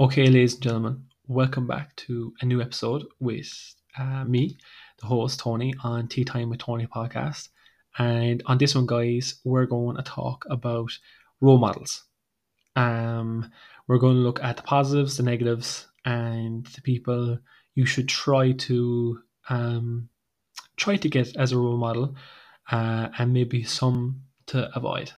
Okay, ladies and gentlemen, welcome back to a new episode with uh, me, the host Tony, on Tea Time with Tony podcast. And on this one, guys, we're going to talk about role models. Um, we're going to look at the positives, the negatives, and the people you should try to um, try to get as a role model, uh, and maybe some to avoid.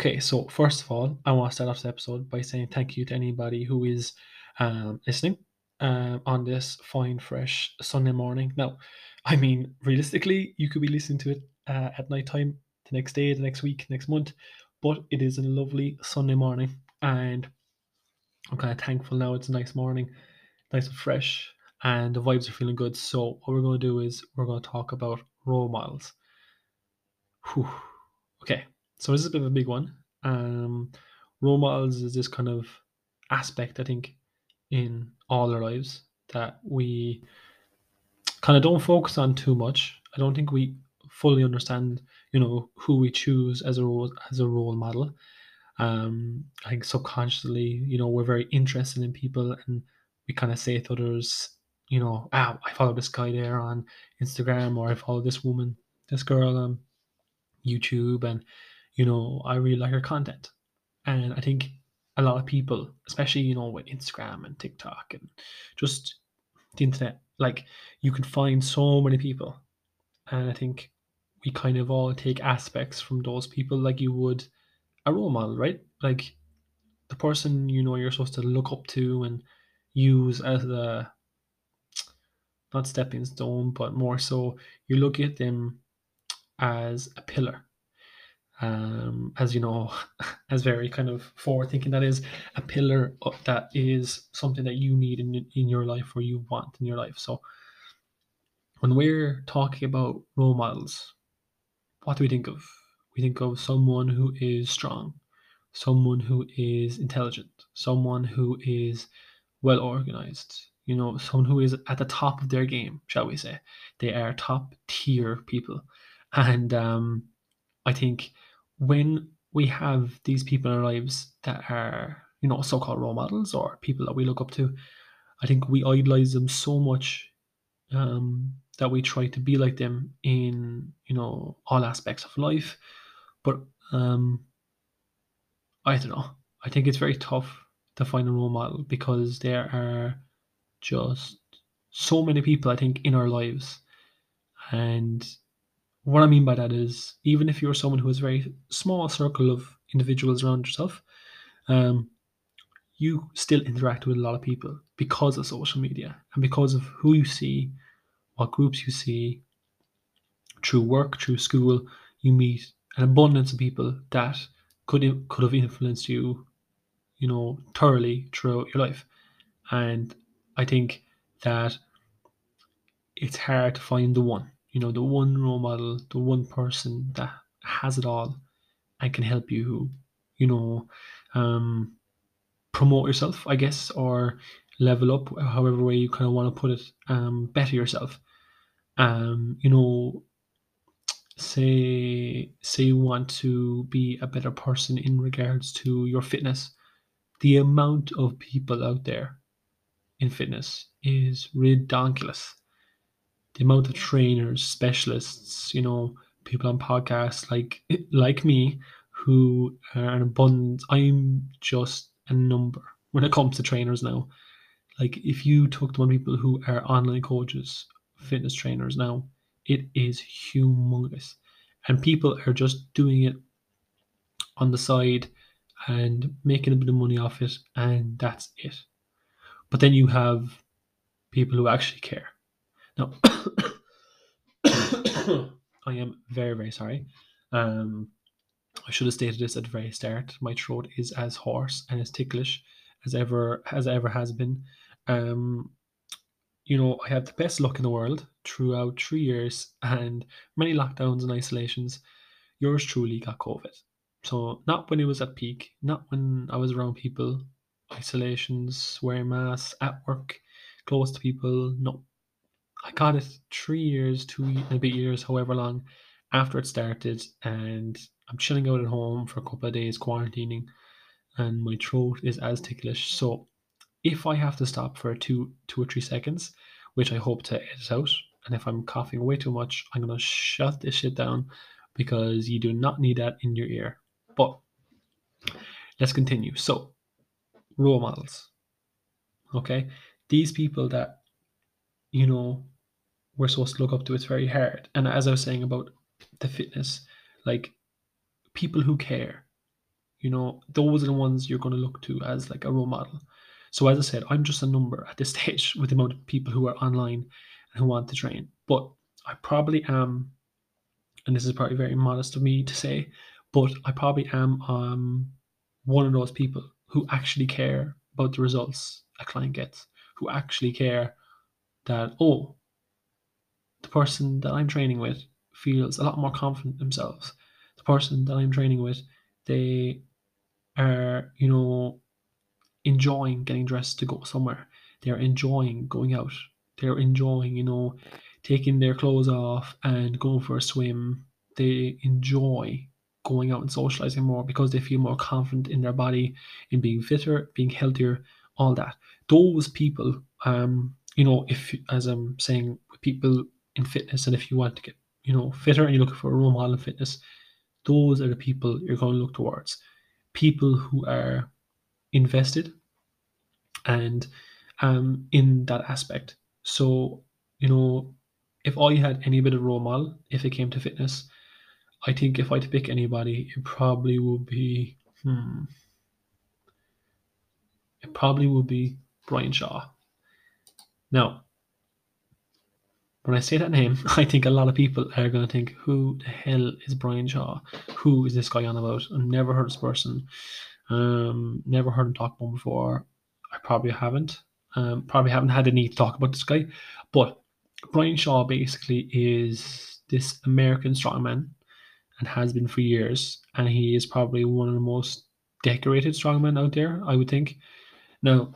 Okay, so first of all, I want to start off this episode by saying thank you to anybody who is um, listening um, on this fine, fresh Sunday morning. Now, I mean, realistically, you could be listening to it uh, at night time, the next day, the next week, next month, but it is a lovely Sunday morning, and I'm kind of thankful now. It's a nice morning, nice and fresh, and the vibes are feeling good. So, what we're going to do is we're going to talk about role models. Whew. Okay, so this is a bit of a big one. Um, role models is this kind of aspect, I think, in all our lives that we kind of don't focus on too much. I don't think we fully understand, you know, who we choose as a role as a role model. Um, I think subconsciously, you know, we're very interested in people, and we kind of say to others, you know, ah, I follow this guy there on Instagram, or I follow this woman, this girl on YouTube, and you know, I really like her content. And I think a lot of people, especially, you know, with Instagram and TikTok and just the internet, like you can find so many people. And I think we kind of all take aspects from those people like you would a role model, right? Like the person you know you're supposed to look up to and use as a not stepping stone, but more so you look at them as a pillar um, as you know, as very kind of forward thinking. That is a pillar that is something that you need in in your life or you want in your life. So when we're talking about role models, what do we think of? We think of someone who is strong, someone who is intelligent, someone who is well organized, you know, someone who is at the top of their game, shall we say. They are top tier people. And um, I think when we have these people in our lives that are, you know, so called role models or people that we look up to, I think we idolize them so much um, that we try to be like them in, you know, all aspects of life. But um, I don't know. I think it's very tough to find a role model because there are just so many people, I think, in our lives. And what I mean by that is, even if you're someone who has a very small circle of individuals around yourself, um, you still interact with a lot of people because of social media and because of who you see, what groups you see, through work, through school, you meet an abundance of people that could could have influenced you, you know, thoroughly throughout your life. And I think that it's hard to find the one you know the one role model the one person that has it all and can help you you know um, promote yourself i guess or level up however way you kind of want to put it um, better yourself. Um, you know say say you want to be a better person in regards to your fitness the amount of people out there in fitness is ridiculous the amount of trainers, specialists, you know, people on podcasts like like me who are an abundance. I'm just a number when it comes to trainers now. Like if you talk to one people who are online coaches, fitness trainers now, it is humongous. And people are just doing it on the side and making a bit of money off it, and that's it. But then you have people who actually care no, I am very, very sorry. Um, I should have stated this at the very start. My throat is as hoarse and as ticklish as ever as ever has been. Um, you know, I had the best luck in the world throughout three years and many lockdowns and isolations. Yours truly got COVID. So not when it was at peak, not when I was around people, isolations, wearing masks at work, close to people. No, I got it three years, two and a bit years, however long after it started, and I'm chilling out at home for a couple of days, quarantining, and my throat is as ticklish. So if I have to stop for two two or three seconds, which I hope to edit out, and if I'm coughing way too much, I'm gonna shut this shit down because you do not need that in your ear. But let's continue. So role models. Okay. These people that you know we're supposed to look up to, it's very hard. And as I was saying about the fitness, like people who care, you know, those are the ones you're going to look to as like a role model. So as I said, I'm just a number at this stage with the amount of people who are online and who want to train. But I probably am, and this is probably very modest of me to say, but I probably am um, one of those people who actually care about the results a client gets, who actually care that, oh, the person that I'm training with feels a lot more confident themselves. The person that I'm training with, they are, you know, enjoying getting dressed to go somewhere. They're enjoying going out. They're enjoying, you know, taking their clothes off and going for a swim. They enjoy going out and socializing more because they feel more confident in their body, in being fitter, being healthier, all that. Those people, um, you know, if as I'm saying, people in fitness, and if you want to get, you know, fitter and you're looking for a role model in fitness, those are the people you're going to look towards. People who are invested and um, in that aspect. So, you know, if I had any bit of role model, if it came to fitness, I think if I had to pick anybody, it probably would be, hmm, it probably would be Brian Shaw. Now, when I say that name, I think a lot of people are going to think, who the hell is Brian Shaw? Who is this guy on about? I've never heard this person. Um, never heard him talk about him before. I probably haven't. Um, probably haven't had to talk about this guy. But Brian Shaw basically is this American strongman and has been for years. And he is probably one of the most decorated strongmen out there, I would think. Now,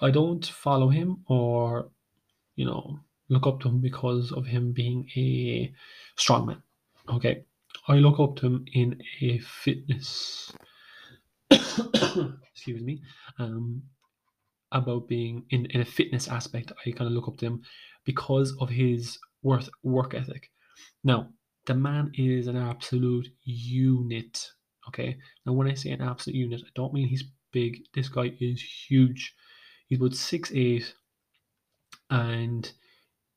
I don't follow him or, you know, look up to him because of him being a strongman. Okay. I look up to him in a fitness excuse me. Um about being in, in a fitness aspect, I kind of look up to him because of his worth work ethic. Now, the man is an absolute unit. Okay. Now, when I say an absolute unit, I don't mean he's big. This guy is huge. He's about six eight, and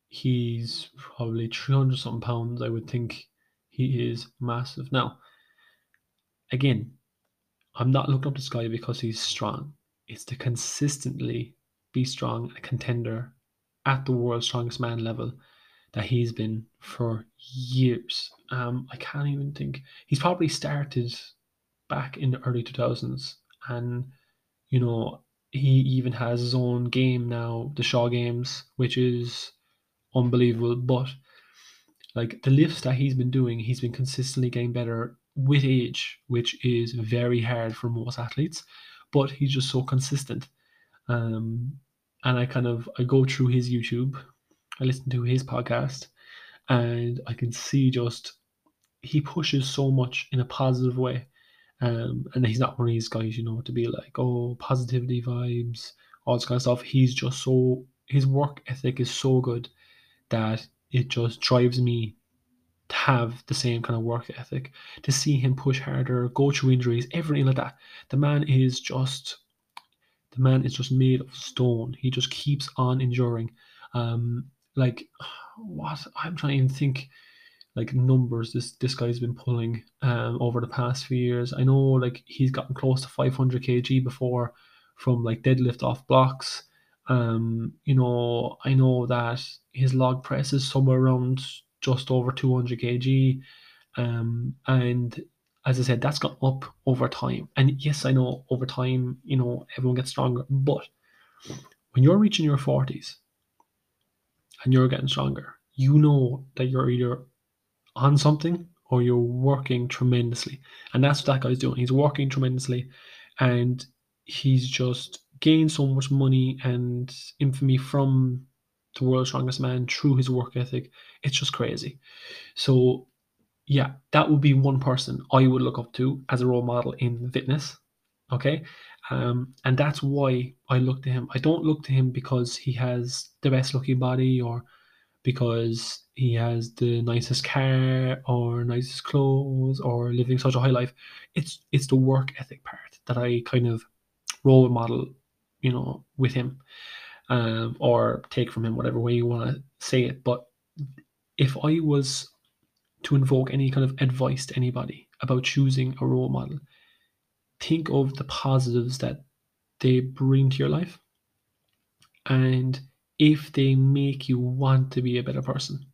he's probably 300 something pounds. I would think he is massive. Now, again, I'm not looking up this guy because he's strong. It's to consistently be strong, a contender at the world's strongest man level that he's been for years. Um, I can't even think. He's probably started back in the early 2000s, and you know he even has his own game now, the Shaw Games, which is unbelievable. But like the lifts that he's been doing, he's been consistently getting better with age, which is very hard for most athletes. But he's just so consistent. Um, and I kind of I go through his YouTube, I listen to his podcast, and I can see just he pushes so much in a positive way. Um, and he's not one of these guys, you know, to be like, oh, positivity vibes, all this kind of stuff. He's just so his work ethic is so good that it just drives me to have the same kind of work ethic, to see him push harder, go through injuries, everything like that. The man is just the man is just made of stone. He just keeps on enduring. Um, like what I'm trying to think like numbers this this guy's been pulling um over the past few years. I know like he's gotten close to 500 kg before from like deadlift off blocks. Um, you know, I know that his log press is somewhere around just over 200 kg. Um, and as I said, that's gone up over time. And yes, I know over time, you know, everyone gets stronger. But when you're reaching your 40s and you're getting stronger, you know that you're either on something or you're working tremendously. And that's what that guy's doing. He's working tremendously and he's just gained so much money and infamy from the world's strongest man through his work ethic. It's just crazy. So, yeah, that would be one person I would look up to as a role model in fitness. Okay. Um, and that's why I look to him. I don't look to him because he has the best looking body or because he has the nicest car or nicest clothes or living such a high life. It's it's the work ethic part that I kind of role model, you know, with him. Um, or take from him, whatever way you want to say it. But if I was to invoke any kind of advice to anybody about choosing a role model, think of the positives that they bring to your life. And if they make you want to be a better person,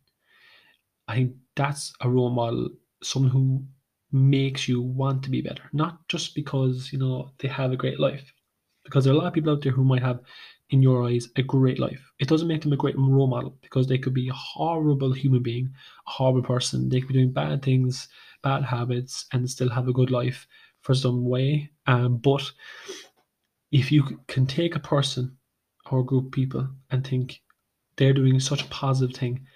I think that's a role model, someone who makes you want to be better, not just because, you know, they have a great life. Because there are a lot of people out there who might have in your eyes, a great life. It doesn't make them a great role model because they could be a horrible human being, a horrible person. They could be doing bad things, bad habits, and still have a good life for some way. Um, but if you can take a person or a group of people and think they're doing such a positive thing,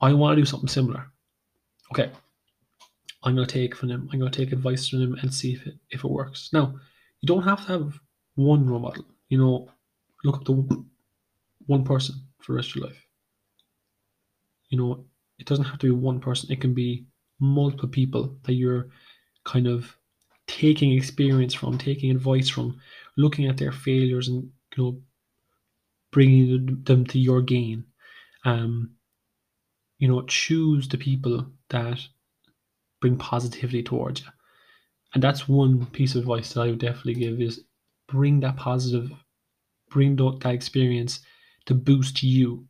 I want to do something similar. Okay, I'm going to take from them. I'm going to take advice from them and see if it if it works. Now, you don't have to have one role model. You know, look up to one person for the rest of your life. You know, it doesn't have to be one person, it can be multiple people that you're kind of taking experience from, taking advice from, looking at their failures and, you know, bringing them to your gain. Um, you know, choose the people that bring positivity towards you. And that's one piece of advice that I would definitely give is bring that positive bring that experience to boost you.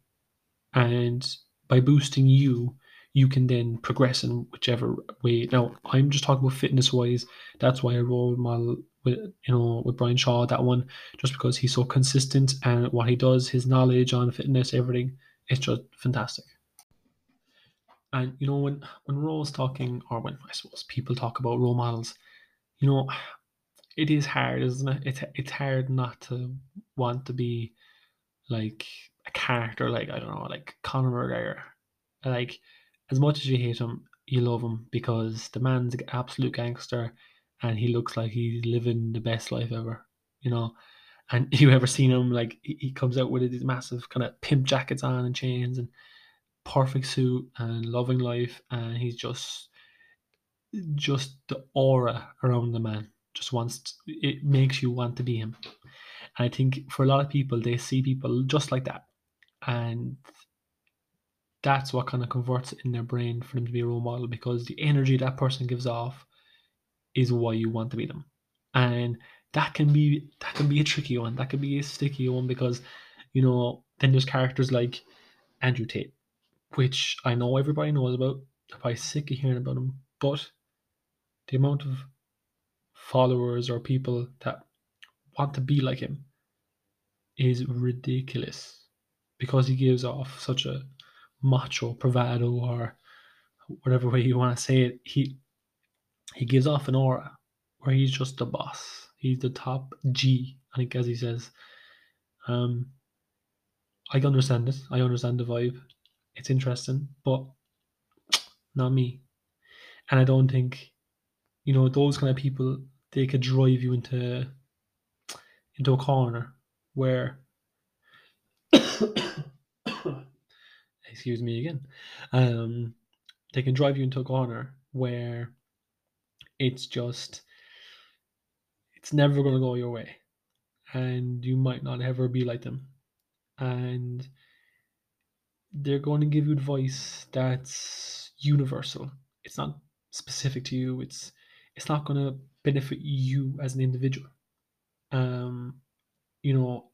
And by boosting you, you can then progress in whichever way. Now, I'm just talking about fitness wise. That's why I role model with you know with Brian Shaw that one, just because he's so consistent and what he does, his knowledge on fitness, everything, it's just fantastic. And you know when when Ro's talking, or when I suppose people talk about role models, you know, it is hard, isn't it? It's it's hard not to want to be like a character, like I don't know, like Conor McGregor. Like as much as you hate him, you love him because the man's an absolute gangster, and he looks like he's living the best life ever. You know, and you ever seen him like he comes out with these massive kind of pimp jackets on and chains and perfect suit and loving life, and he's just just the aura around the man just wants to, it makes you want to be him. And I think for a lot of people, they see people just like that, and that's what kind of converts in their brain for them to be a role model because the energy that person gives off is why you want to be them, and that can be that can be a tricky one. That can be a sticky one because you know then there's characters like Andrew Tate, which I know everybody knows about. I'm probably sick of hearing about him, but the amount of followers or people that want to be like him is ridiculous because he gives off such a macho bravado or whatever way you want to say it. He he gives off an aura where he's just the boss. He's the top g i think as he says. Um i understand it. I understand the vibe. It's interesting but not me. And i don't think you know those kind of people they could drive you into into a corner where excuse me again um they can drive you into a corner where it's just it's never going to go your way and you might not ever be like them. And they're going to give you advice that's universal. It's not specific to you it's it's not going to benefit you as an individual. Um, you know,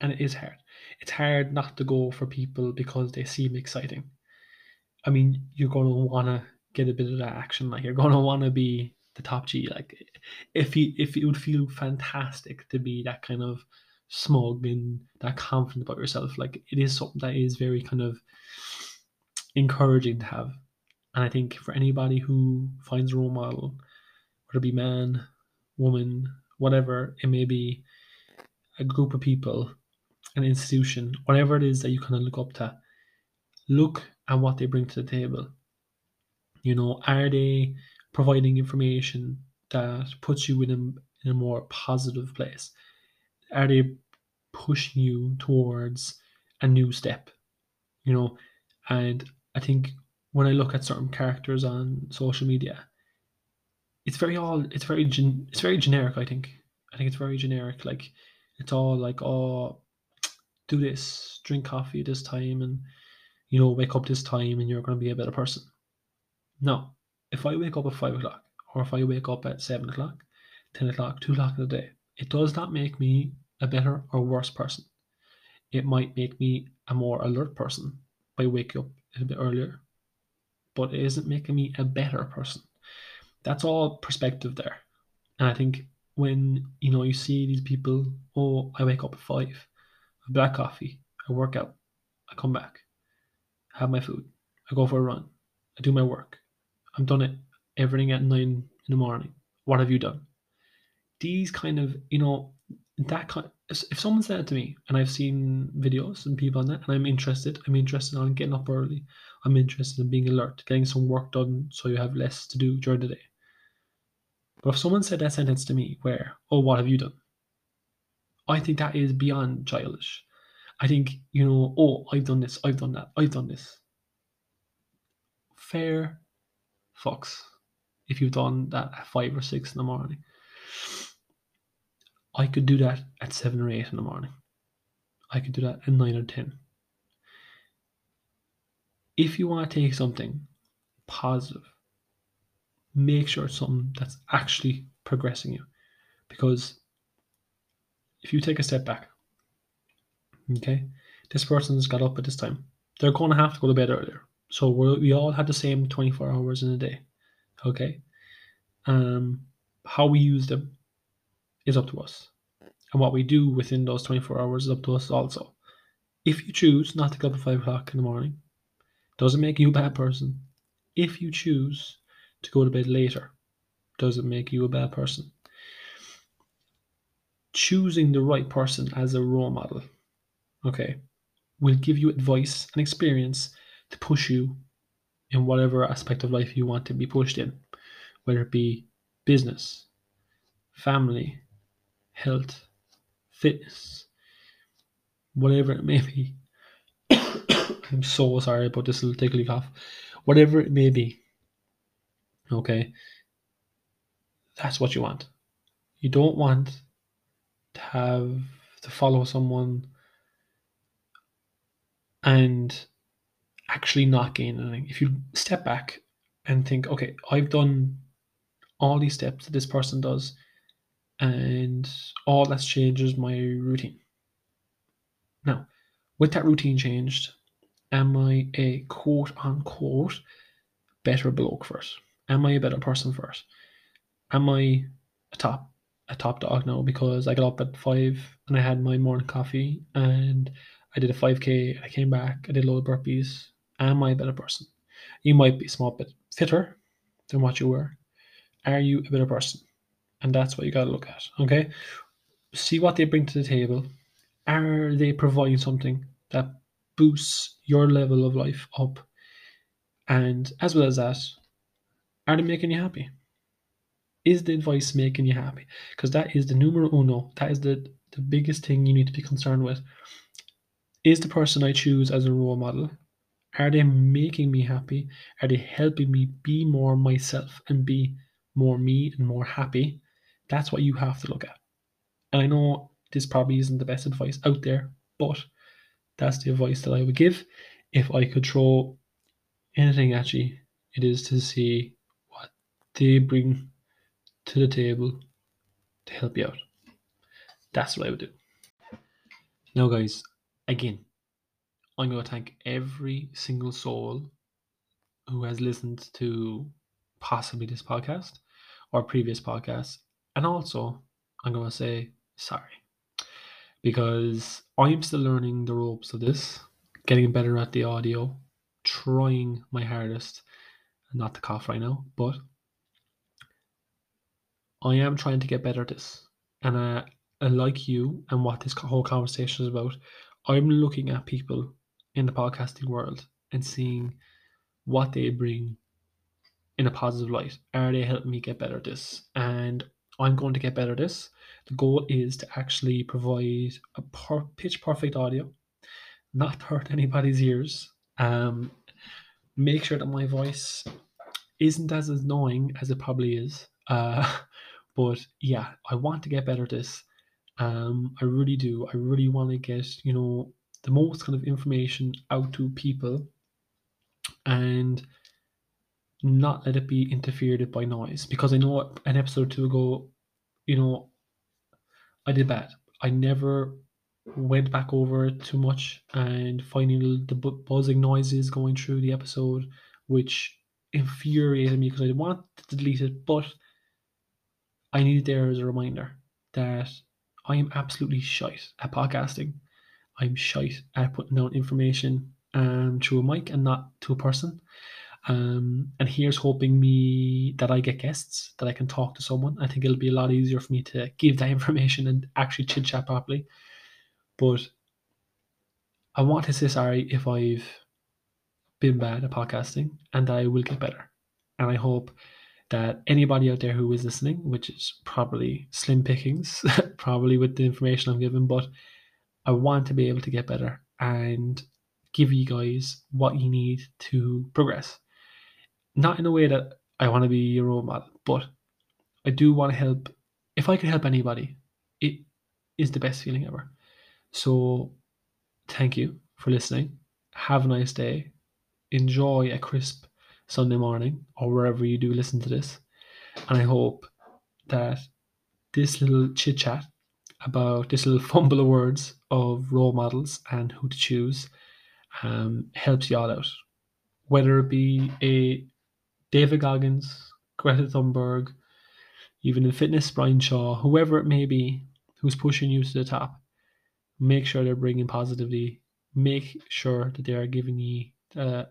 and it is hard. It's hard not to go for people because they seem exciting. I mean, you're going to want to get a bit of that action. Like you're going to want to be the top G. Like if you if it would feel fantastic to be that kind of smug and that confident about yourself. Like it is something that is very kind of encouraging to have. And I think for anybody who finds a role model it be man, woman, whatever it may be, a group of people, an institution, whatever it is that you kind of look up to, look at what they bring to the table. You know, are they providing information that puts you in a, in a more positive place? Are they pushing you towards a new step? You know, and I think when I look at certain characters on social media, it's very all it's very gen, it's very generic. I think I think it's very generic. Like it's all like oh, do this, drink coffee this time, and you know wake up this time, and you're going to be a better person. No, if I wake up at five o'clock, or if I wake up at seven o'clock, ten o'clock, two o'clock in the day, it does not make me a better or worse person. It might make me a more alert person by waking up a bit earlier, but it isn't making me a better person. That's all perspective there. And I think when you know you see these people, oh, I wake up at five, a black coffee, I work out, I come back, have my food, I go for a run, I do my work, I'm done it everything at nine in the morning. What have you done? These kind of you know that kind. If someone said it to me, and I've seen videos and people on that, and I'm interested, I'm interested on getting up early. I'm interested in being alert, getting some work done, so you have less to do during the day. But if someone said that sentence to me, where, oh, what have you done? I think that is beyond childish. I think, you know, oh, I've done this, I've done that, I've done this. Fair fucks if you've done that at five or six in the morning. I could do that at seven or eight in the morning. I could do that at nine or ten. If you want to take something positive, make sure it's something that's actually progressing you. Because if you take a step back, okay, this person's got up at this time, they're going to have to go to bed earlier. So we all had the same 24 hours in a day, okay? Um, how we use them is up to us. And what we do within those 24 hours is up to us also. If you choose not to get up at 5 o'clock in the morning, doesn't make you a bad person. If you choose to go to bed later, doesn't make you a bad person. Choosing the right person as a role model, okay, will give you advice and experience to push you in whatever aspect of life you want to be pushed in, whether it be business, family, health, fitness, whatever it may be. I'm so sorry about this little tickly cough. Whatever it may be. Okay. That's what you want. You don't want to have to follow someone and actually not gain anything. If you step back and think, okay, I've done all these steps that this person does, and all that's changed is my routine. Now, with that routine changed, am I a quote unquote better bloke first? Am I a better person first? Am I a top a top dog now because I got up at five and I had my morning coffee and I did a 5k, I came back, I did a load of burpees. Am I a better person? You might be a small bit fitter than what you were. Are you a better person? And that's what you got to look at. Okay. See what they bring to the table. Are they providing something that boosts your level of life up? And as well as that, are they making you happy? Is the advice making you happy? Because that is the numero uno. That is the, the biggest thing you need to be concerned with. Is the person I choose as a role model, are they making me happy? Are they helping me be more myself and be more me and more happy? That's what you have to look at. And I know this probably isn't the best advice out there, but that's the advice that I would give. If I could throw anything at you, it is to see they bring to the table to help you out. That's what I would do. Now, guys, again, I'm going to thank every single soul who has listened to possibly this podcast or previous podcasts. And also, I'm going to say sorry because I'm still learning the ropes of this, getting better at the audio, trying my hardest not to cough right now, but I am trying to get better at this. And I, like you and what this whole conversation is about. I'm looking at people in the podcasting world and seeing what they bring in a positive light. Are they helping me get better at this? And I'm going to get better at this. The goal is to actually provide a per- pitch perfect audio, not hurt anybody's ears. Um, make sure that my voice isn't as annoying as it probably is. Uh, but yeah, I want to get better at this. Um, I really do. I really want to get you know the most kind of information out to people, and not let it be interfered by noise. Because I know an episode or two ago, you know, I did that. I never went back over it too much and finding the buzzing noises going through the episode, which infuriated me because I wanted to delete it, but I needed there as a reminder that I am absolutely shite at podcasting. I'm shite at putting down information um, through a mic and not to a person. Um, and here's hoping me that I get guests, that I can talk to someone. I think it'll be a lot easier for me to give that information and actually chit chat properly. But I want to say sorry if I've been bad at podcasting and I will get better. And I hope that anybody out there who is listening, which is probably slim pickings, probably with the information I'm given, but I want to be able to get better and give you guys what you need to progress. Not in a way that I want to be your role model, but I do want to help. If I can help anybody, it is the best feeling ever. So, thank you for listening. Have a nice day. Enjoy a crisp Sunday morning or wherever you do listen to this. And I hope that this little chit chat about this little fumble of words of role models and who to choose um, helps you all out. Whether it be a David Goggins, Greta Thunberg, even in fitness, Brian Shaw, whoever it may be who's pushing you to the top, make sure they're bringing positivity. Make sure that they are giving you uh,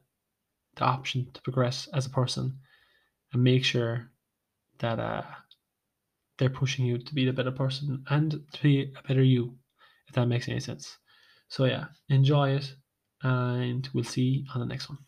the option to progress as a person and make sure that uh, they're pushing you to be the better person and to be a better you, if that makes any sense. So, yeah, enjoy it, and we'll see on the next one.